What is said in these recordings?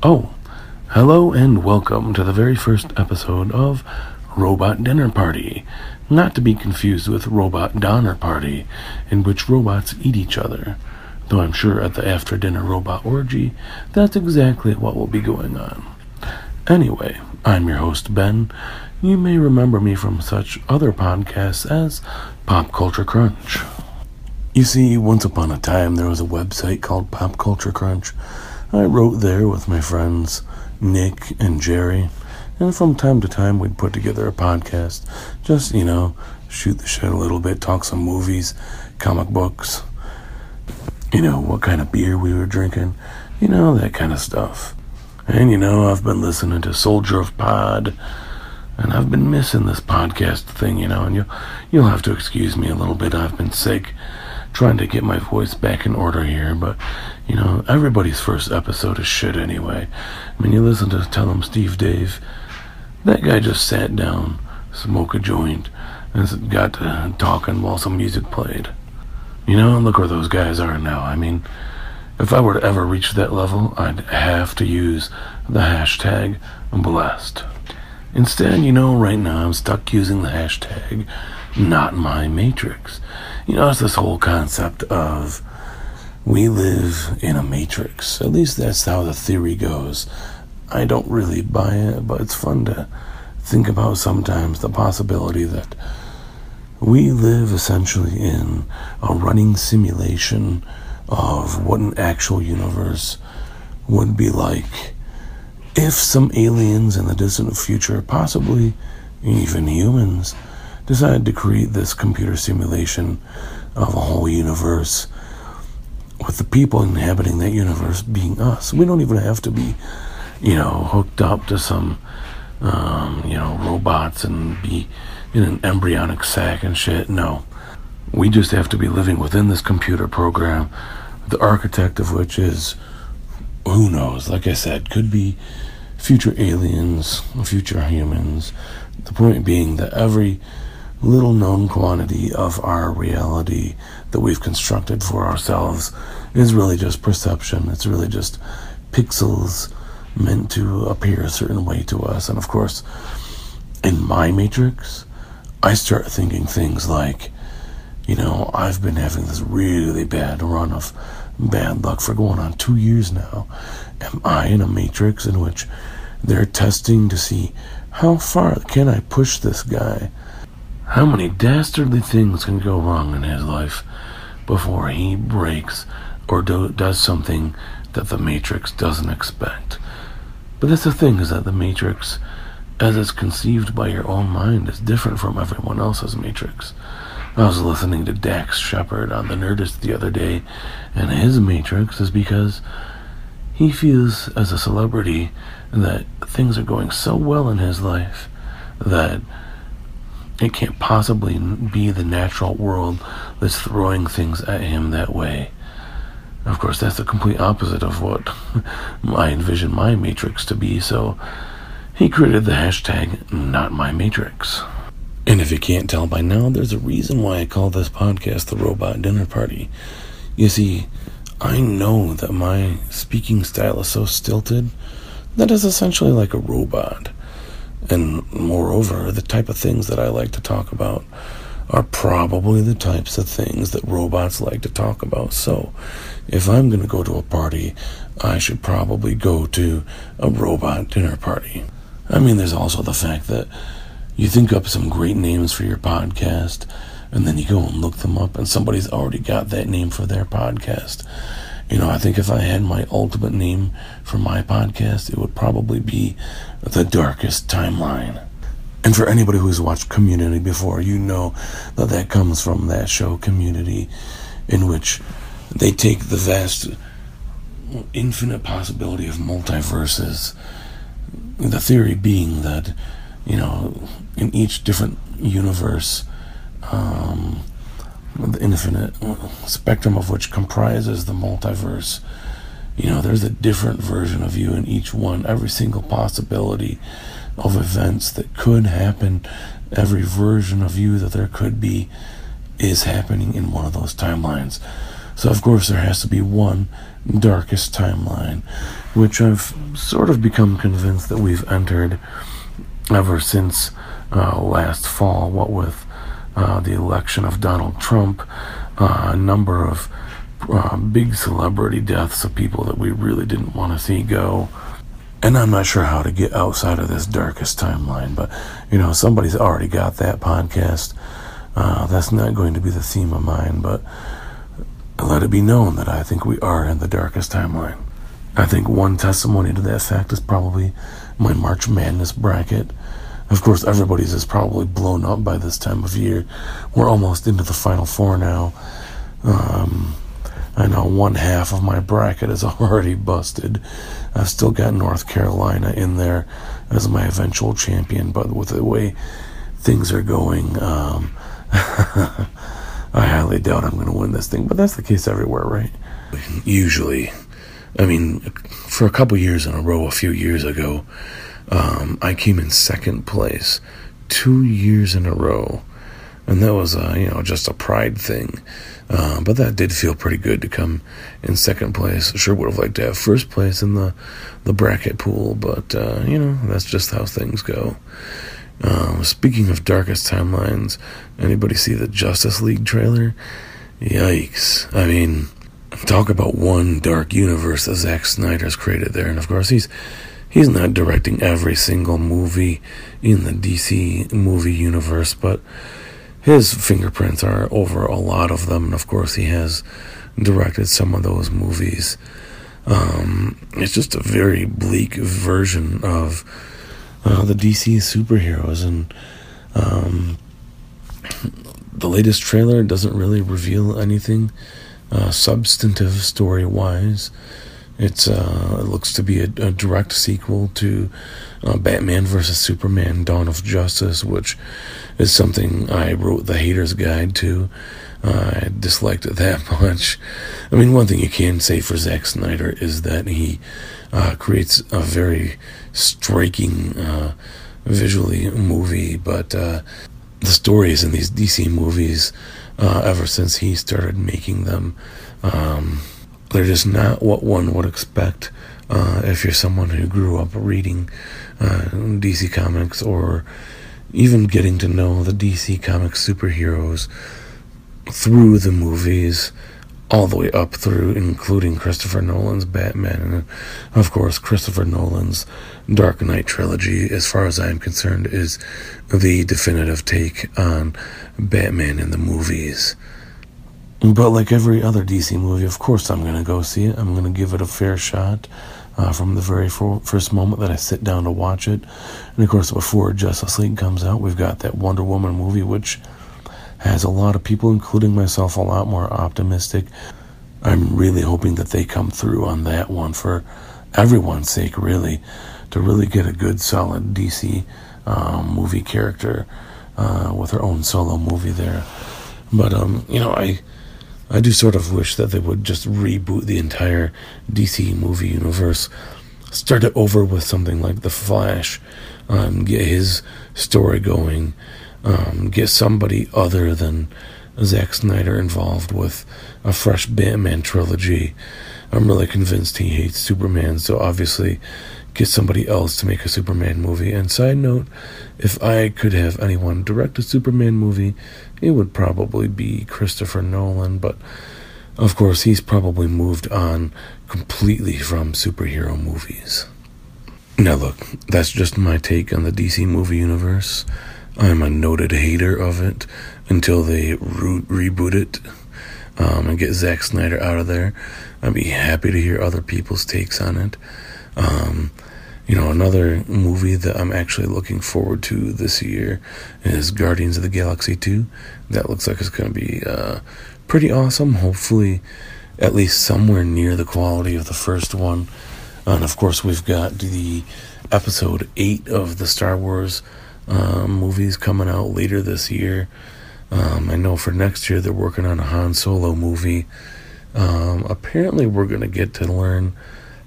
Oh, hello and welcome to the very first episode of Robot Dinner Party. Not to be confused with Robot Donner Party, in which robots eat each other. Though I'm sure at the after dinner robot orgy, that's exactly what will be going on. Anyway, I'm your host, Ben. You may remember me from such other podcasts as Pop Culture Crunch. You see, once upon a time there was a website called Pop Culture Crunch. I wrote there with my friends Nick and Jerry, and from time to time we'd put together a podcast. Just, you know, shoot the shit a little bit, talk some movies, comic books, you know, what kind of beer we were drinking, you know, that kind of stuff. And, you know, I've been listening to Soldier of Pod, and I've been missing this podcast thing, you know, and you'll, you'll have to excuse me a little bit. I've been sick trying to get my voice back in order here, but you know, everybody's first episode is shit anyway. I mean, you listen to Tell 'em Steve-Dave, that guy just sat down, smoked a joint, and got to talking while some music played. You know, and look where those guys are now. I mean, if I were to ever reach that level, I'd have to use the hashtag blessed. Instead, you know, right now I'm stuck using the hashtag not my matrix. You know, it's this whole concept of we live in a matrix. At least that's how the theory goes. I don't really buy it, but it's fun to think about sometimes the possibility that we live essentially in a running simulation of what an actual universe would be like if some aliens in the distant future, possibly even humans, decided to create this computer simulation of a whole universe with the people inhabiting that universe being us. We don't even have to be, you know, hooked up to some, um, you know, robots and be in an embryonic sac and shit. No. We just have to be living within this computer program, the architect of which is, who knows, like I said, could be future aliens, future humans. The point being that every little known quantity of our reality that we've constructed for ourselves is really just perception. It's really just pixels meant to appear a certain way to us. And of course, in my matrix, I start thinking things like, you know, I've been having this really bad run of bad luck for going on two years now. Am I in a matrix in which they're testing to see how far can I push this guy? How many dastardly things can go wrong in his life before he breaks or do, does something that the Matrix doesn't expect? But that's the thing is that the Matrix, as it's conceived by your own mind, is different from everyone else's Matrix. I was listening to Dax Shepard on the Nerdist the other day, and his Matrix is because he feels as a celebrity that things are going so well in his life that it can't possibly be the natural world that's throwing things at him that way. Of course, that's the complete opposite of what I envision my matrix to be, so he created the hashtag NotMyMatrix. And if you can't tell by now, there's a reason why I call this podcast the Robot Dinner Party. You see, I know that my speaking style is so stilted that is essentially like a robot. And moreover, the type of things that I like to talk about are probably the types of things that robots like to talk about. So, if I'm going to go to a party, I should probably go to a robot dinner party. I mean, there's also the fact that you think up some great names for your podcast, and then you go and look them up, and somebody's already got that name for their podcast. You know, I think if I had my ultimate name for my podcast, it would probably be The Darkest Timeline. And for anybody who's watched Community before, you know that that comes from that show, Community, in which they take the vast, infinite possibility of multiverses. The theory being that, you know, in each different universe, um, the infinite spectrum of which comprises the multiverse. You know, there's a different version of you in each one, every single possibility of events that could happen, every version of you that there could be is happening in one of those timelines. So, of course, there has to be one darkest timeline which I've sort of become convinced that we've entered ever since uh, last fall, what with uh, the election of Donald Trump, uh, a number of uh, big celebrity deaths of people that we really didn't want to see go. And I'm not sure how to get outside of this darkest timeline, but you know, somebody's already got that podcast. Uh, that's not going to be the theme of mine, but let it be known that I think we are in the darkest timeline. I think one testimony to that fact is probably my March Madness bracket. Of course, everybody's is probably blown up by this time of year. We're almost into the final four now. Um, I know one half of my bracket is already busted. I've still got North Carolina in there as my eventual champion, but with the way things are going, um, I highly doubt I'm going to win this thing. But that's the case everywhere, right? Usually, I mean, for a couple years in a row, a few years ago, um, I came in second place two years in a row, and that was uh, you know just a pride thing. Uh, but that did feel pretty good to come in second place. Sure would have liked to have first place in the the bracket pool, but uh, you know that's just how things go. Um, speaking of darkest timelines, anybody see the Justice League trailer? Yikes! I mean, talk about one dark universe that Zack Snyder's created there, and of course he's he's not directing every single movie in the DC movie universe, but his fingerprints are over a lot of them, and of course, he has directed some of those movies. Um, it's just a very bleak version of uh, the DC superheroes, and um, the latest trailer doesn't really reveal anything uh, substantive story wise. It's uh, it looks to be a, a direct sequel to uh, Batman vs Superman: Dawn of Justice, which is something I wrote the Haters Guide to. Uh, I disliked it that much. I mean, one thing you can say for Zack Snyder is that he uh, creates a very striking, uh, visually movie, but uh, the stories in these DC movies, ever since he started making them. Um, they're just not what one would expect uh, if you're someone who grew up reading uh, DC Comics or even getting to know the DC Comics superheroes through the movies, all the way up through, including Christopher Nolan's Batman, and of course, Christopher Nolan's Dark Knight trilogy, as far as I'm concerned, is the definitive take on Batman in the movies. But like every other DC movie, of course I'm going to go see it. I'm going to give it a fair shot uh, from the very first moment that I sit down to watch it. And of course, before Justice League comes out, we've got that Wonder Woman movie, which has a lot of people, including myself, a lot more optimistic. I'm really hoping that they come through on that one for everyone's sake, really, to really get a good, solid DC um, movie character uh, with her own solo movie there. But um, you know, I I do sort of wish that they would just reboot the entire DC movie universe, start it over with something like The Flash, um, get his story going, um, get somebody other than Zack Snyder involved with a fresh Batman trilogy. I'm really convinced he hates Superman, so obviously get somebody else to make a Superman movie. And side note, if I could have anyone direct a Superman movie, it would probably be Christopher Nolan, but of course, he's probably moved on completely from superhero movies. Now, look, that's just my take on the DC movie universe. I'm a noted hater of it until they re- reboot it um, and get Zack Snyder out of there. I'd be happy to hear other people's takes on it. Um, you know, another movie that I'm actually looking forward to this year is Guardians of the Galaxy 2. That looks like it's going to be uh, pretty awesome. Hopefully, at least somewhere near the quality of the first one. And of course, we've got the episode 8 of the Star Wars um, movies coming out later this year. Um, I know for next year they're working on a Han Solo movie. Um, apparently, we're going to get to learn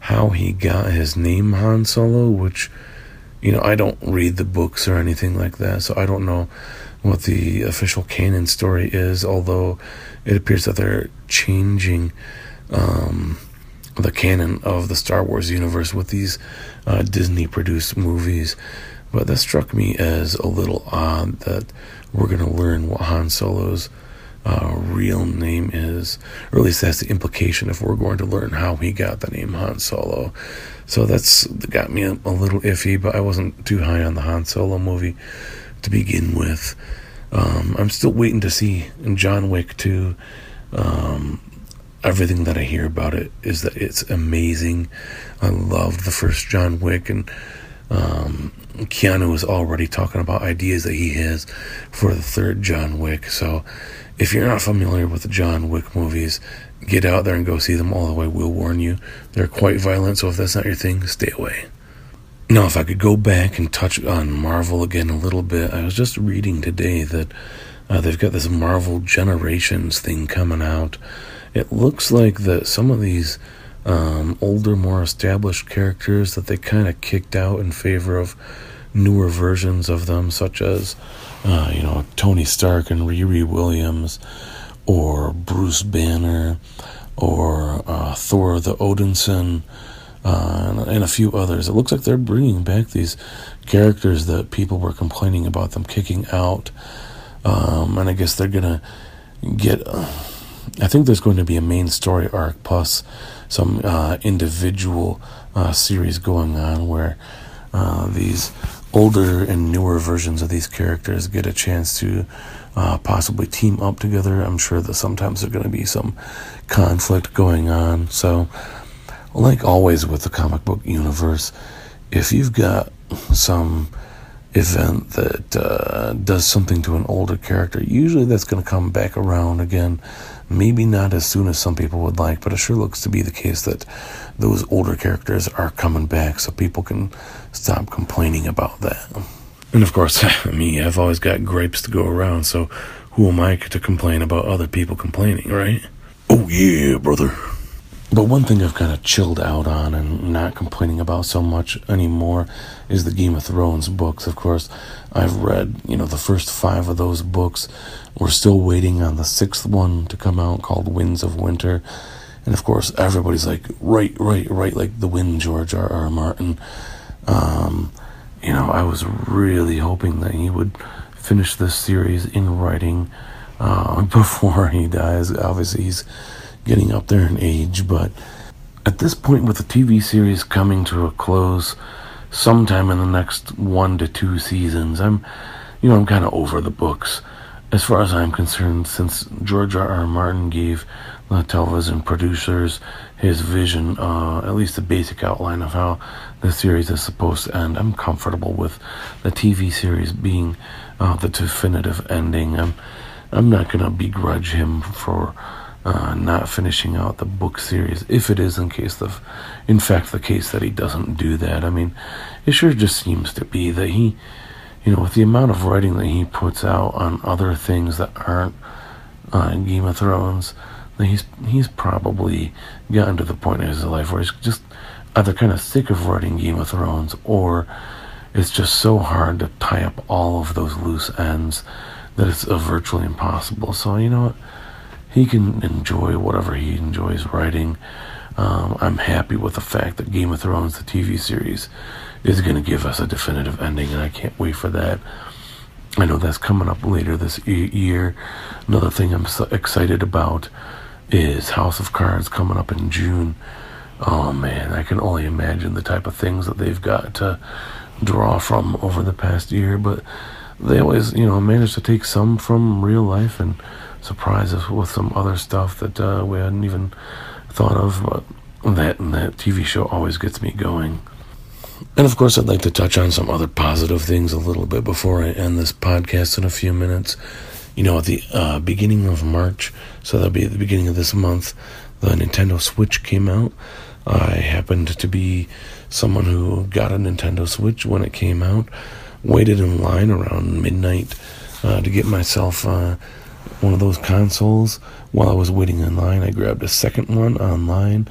how he got his name Han Solo, which, you know, I don't read the books or anything like that, so I don't know what the official canon story is, although it appears that they're changing um, the canon of the Star Wars universe with these uh, Disney produced movies. But that struck me as a little odd that we're going to learn what Han Solo's uh, real name is, or at least that's the implication if we're going to learn how he got the name Han Solo. So that's got me a, little iffy, but I wasn't too high on the Han Solo movie to begin with. Um, I'm still waiting to see John Wick 2. Um, everything that I hear about it is that it's amazing. I loved the first John Wick, and um, Keanu is already talking about ideas that he has for the third John Wick. So, if you're not familiar with the John Wick movies, get out there and go see them all the way. We'll warn you, they're quite violent. So, if that's not your thing, stay away. Now, if I could go back and touch on Marvel again a little bit, I was just reading today that uh, they've got this Marvel Generations thing coming out it looks like that some of these um, older, more established characters that they kind of kicked out in favor of newer versions of them, such as, uh, you know, Tony Stark and Riri Williams, or Bruce Banner, or uh, Thor the Odinson, uh, and a few others. It looks like they're bringing back these characters that people were complaining about them kicking out, um, and I guess they're gonna get. Uh, I think there's going to be a main story arc plus some uh, individual uh, series going on where these older and newer versions of these characters get a chance to uh, possibly team up together. I'm sure that sometimes there's going to be some conflict going on. So, like always with the comic book universe, if you've got some event that uh, does something to an older character, usually that's going to come back around again Maybe not as soon as some people would like, but it sure looks to be the case that those older characters are coming back so people can stop complaining about that. And of course, me, I've always got gripes to go around, so who am I to complain about other people complaining, right? Oh, yeah, brother. But one thing I've kind of chilled out on and not complaining about so much anymore is the Game of Thrones books. Of course, I've read, you know, the first five of those books. We're still waiting on the sixth one to come out called Winds of Winter. And of course, everybody's like, right, right, right, like the wind, George R. R. Martin. Um, you know, I was really hoping that he would finish this series in writing uh, before he dies. Obviously, he's getting up there in age, but at this point, with the TV series coming to a close sometime in the next one to two seasons, I'm, you know, I'm kind of over the books. As far as I'm concerned, since George R. R. Martin gave the television producers his vision, uh, at least the basic outline of how the series is supposed to end, I'm comfortable with the TV series being uh, the definitive ending. I'm, I'm not gonna begrudge him for uh, not finishing out the book series, if it is in case the, in fact, the case that he doesn't do that. I mean, it sure just seems to be that he, you know, with the amount of writing that he puts out on other things that aren't uh, Game of Thrones, that he's he's probably gotten to the point in his life where he's just either kind of sick of writing Game of Thrones or it's just so hard to tie up all of those loose ends that it's uh, virtually impossible. So you know what he can enjoy whatever he enjoys writing. Um, I'm happy with the fact that Game of Thrones, the TV series, is going to give us a definitive ending, and I can't wait for that. I know that's coming up later this year. Another thing I'm so excited about is House of Cards coming up in June. Oh man, I can only imagine the type of things that they've got to draw from over the past year, but they always, you know, manage to take some from real life and surprise us with some other stuff that uh, we hadn't even thought of. But that and that TV show always gets me going. And of course, I'd like to touch on some other positive things a little bit before I end this podcast in a few minutes. You know, at the uh, beginning of March, so that'll be at the beginning of this month, the Nintendo Switch came out. I happened to be someone who got a Nintendo Switch when it came out, waited in line around midnight uh, to get myself uh, one of those consoles while I was waiting in line. I grabbed a second one online.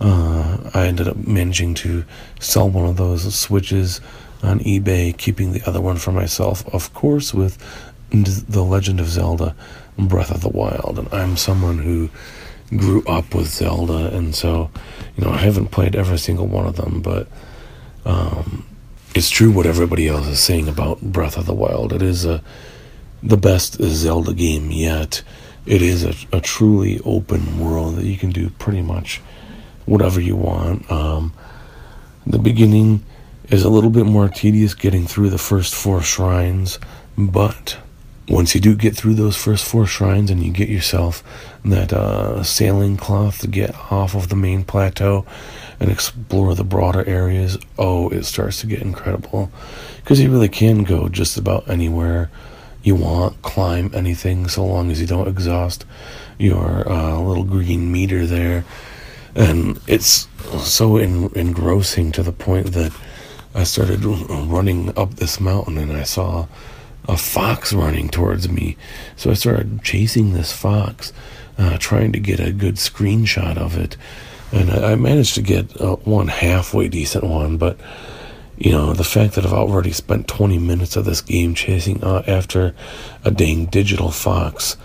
Uh, I ended up managing to sell one of those switches on eBay, keeping the other one for myself, of course, with The Legend of Zelda Breath of the Wild. And I'm someone who grew up with Zelda, and so you know I haven't played every single one of them, but um, it's true what everybody else is saying about Breath of the Wild. It is a the best Zelda game yet. It is a, a truly open world that you can do pretty much whatever you want. Um, the beginning is a little bit more tedious getting through the first four shrines, but once you do get through those first four shrines and you get yourself that uh, sailing cloth to get off of the main plateau and explore the broader areas, oh, it starts to get incredible. Because you really can go just about anywhere you want, climb anything, so long as you don't exhaust your uh, little green meter there. And it's so en- engrossing to the point that I started running up this mountain and I saw a fox running towards me. So I started chasing this fox, uh, trying to get a good screenshot of it. And I, managed to get uh, one halfway decent one, but you know, the fact that I've already spent 20 minutes of this game chasing uh, after a dang digital fox,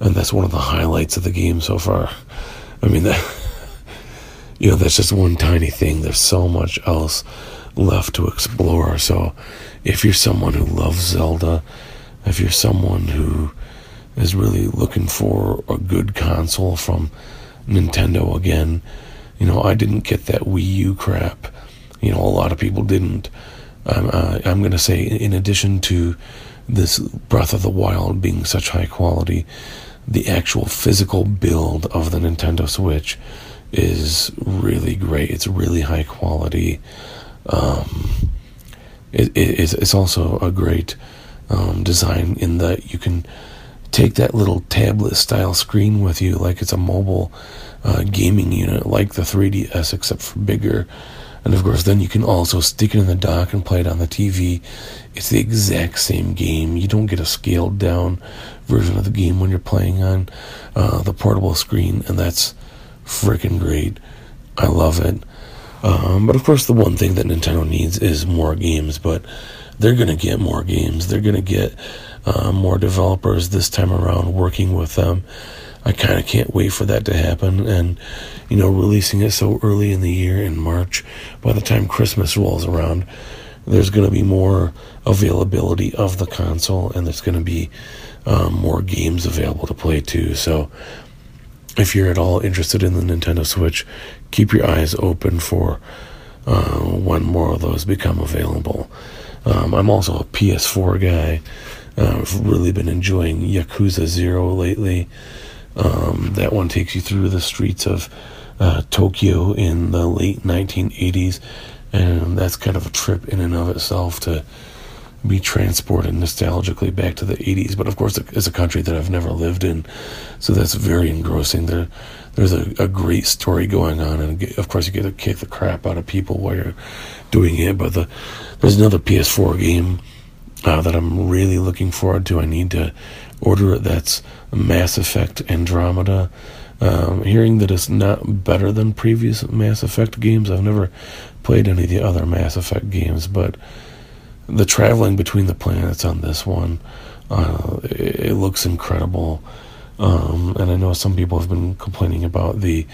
and that's one of the highlights of the game so far. I mean, that, you know, that's just one tiny thing. There's so much else left to explore. So, if you're someone who loves Zelda, if you're someone who is really looking for a good console from Nintendo again, you know, I didn't get that Wii U crap. You know, a lot of people didn't. Um, uh, I'm going to say, in addition to this Breath of the Wild being such high quality, the actual physical build of the Nintendo Switch is really great. It's really high quality. Um, it, it, it's also a great um, design in that you can take that little tablet style screen with you like it's a mobile uh, gaming unit like the 3DS except for bigger and of course then you can also stick it in the dock and play it on the TV it's the exact same game you don't get a scaled down version of the game when you're playing on uh, the portable screen and that's freaking great I love it um, but of course, the one thing that Nintendo needs is more games, but they're going to get more games. They're going to get uh, more developers this time around working with them. I kind of can't wait for that to happen. And, you know, releasing it so early in the year in March, by the time Christmas rolls around, there's going to be more availability of the console and there's going to be um, more games available to play too. So, if you're at all interested in the Nintendo Switch, keep your eyes open for uh, when more of those become available. Um, I'm also a PS4 guy. Uh, I've really been enjoying Yakuza Zero lately. Um, that one takes you through the streets of uh, Tokyo in the late 1980s, and that's kind of a trip in and of itself to be transported nostalgically back to the 80s. But of course, it's a country that I've never lived in, so that's very engrossing. There, there's a, a great story going on, and of course, you get to kick the crap out of people while you're doing it. But the, there's another PS4 game uh, that I'm really looking forward to. I need to order it. That's Mass Effect Andromeda. Um, hearing that it's not better than previous Mass Effect games. I've never played any of the other Mass Effect games, but the traveling between the planets on this one, uh, it, it, looks incredible. Um, and I know some people have been complaining about the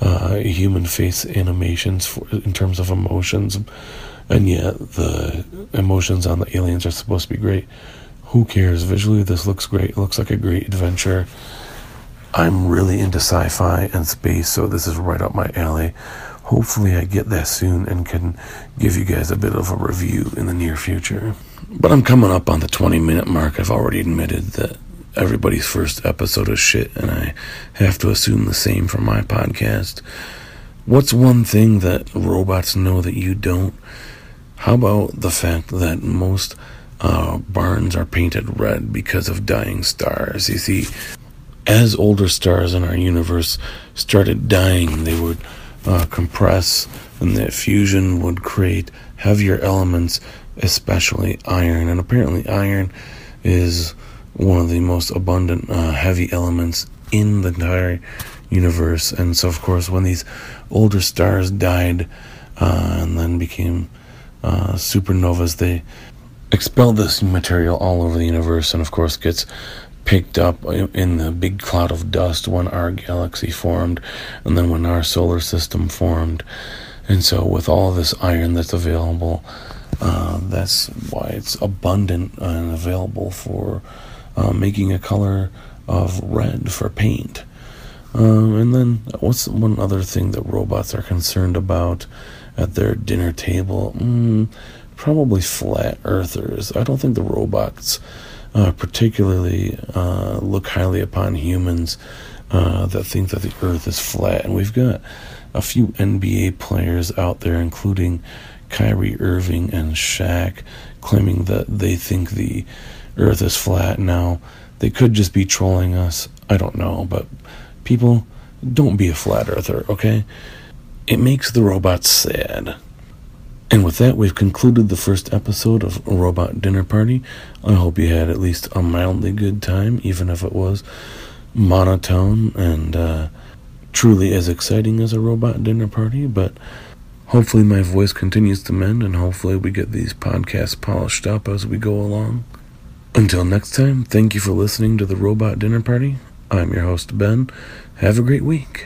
uh, human face animations for, in terms of emotions, and yet the emotions on the aliens are supposed to be great. Who cares? Visually, this looks great. It looks like a great adventure. I'm really into sci fi and space, so this is right up my alley. Hopefully, I get that soon and can give you guys a bit of a review in the near future. But I'm coming up on the 20 minute mark. I've already admitted that everybody's first episode is shit, and I have to assume the same for my podcast. What's one thing that robots know that you don't? How about the fact that most uh, barns are painted red because of dying stars? You see, as older stars in our universe started dying, they would uh, compress, and that fusion would create heavier elements, especially iron. And apparently, iron is one of the most abundant uh, heavy elements in the entire universe. And so, of course, when these older stars died uh, and then became uh, supernovas, they expelled this material all over the universe, and of course, gets picked up in the big cloud of dust when our galaxy formed and then when our solar system formed. And so, with all this iron that's available, uh, that's why it's abundant and available for uh, making a color of red for paint. Um, and then, what's one other thing that robots are concerned about at their dinner table? Mm, probably flat earthers. I don't think the robots uh, particularly uh, look highly upon humans uh, that think that the earth is flat. And we've got a few NBA players out there, including Kyrie Irving and Shaq, claiming that they think the earth is flat. Now, they could just be trolling us. I don't know. But people, don't be a flat earther, okay? It makes the robots sad. And with that, we've concluded the first episode of Robot Dinner Party. I hope you had at least a mildly good time, even if it was monotone and uh, truly as exciting as a robot dinner party. But hopefully, my voice continues to mend, and hopefully, we get these podcasts polished up as we go along. Until next time, thank you for listening to the Robot Dinner Party. I'm your host, Ben. Have a great week.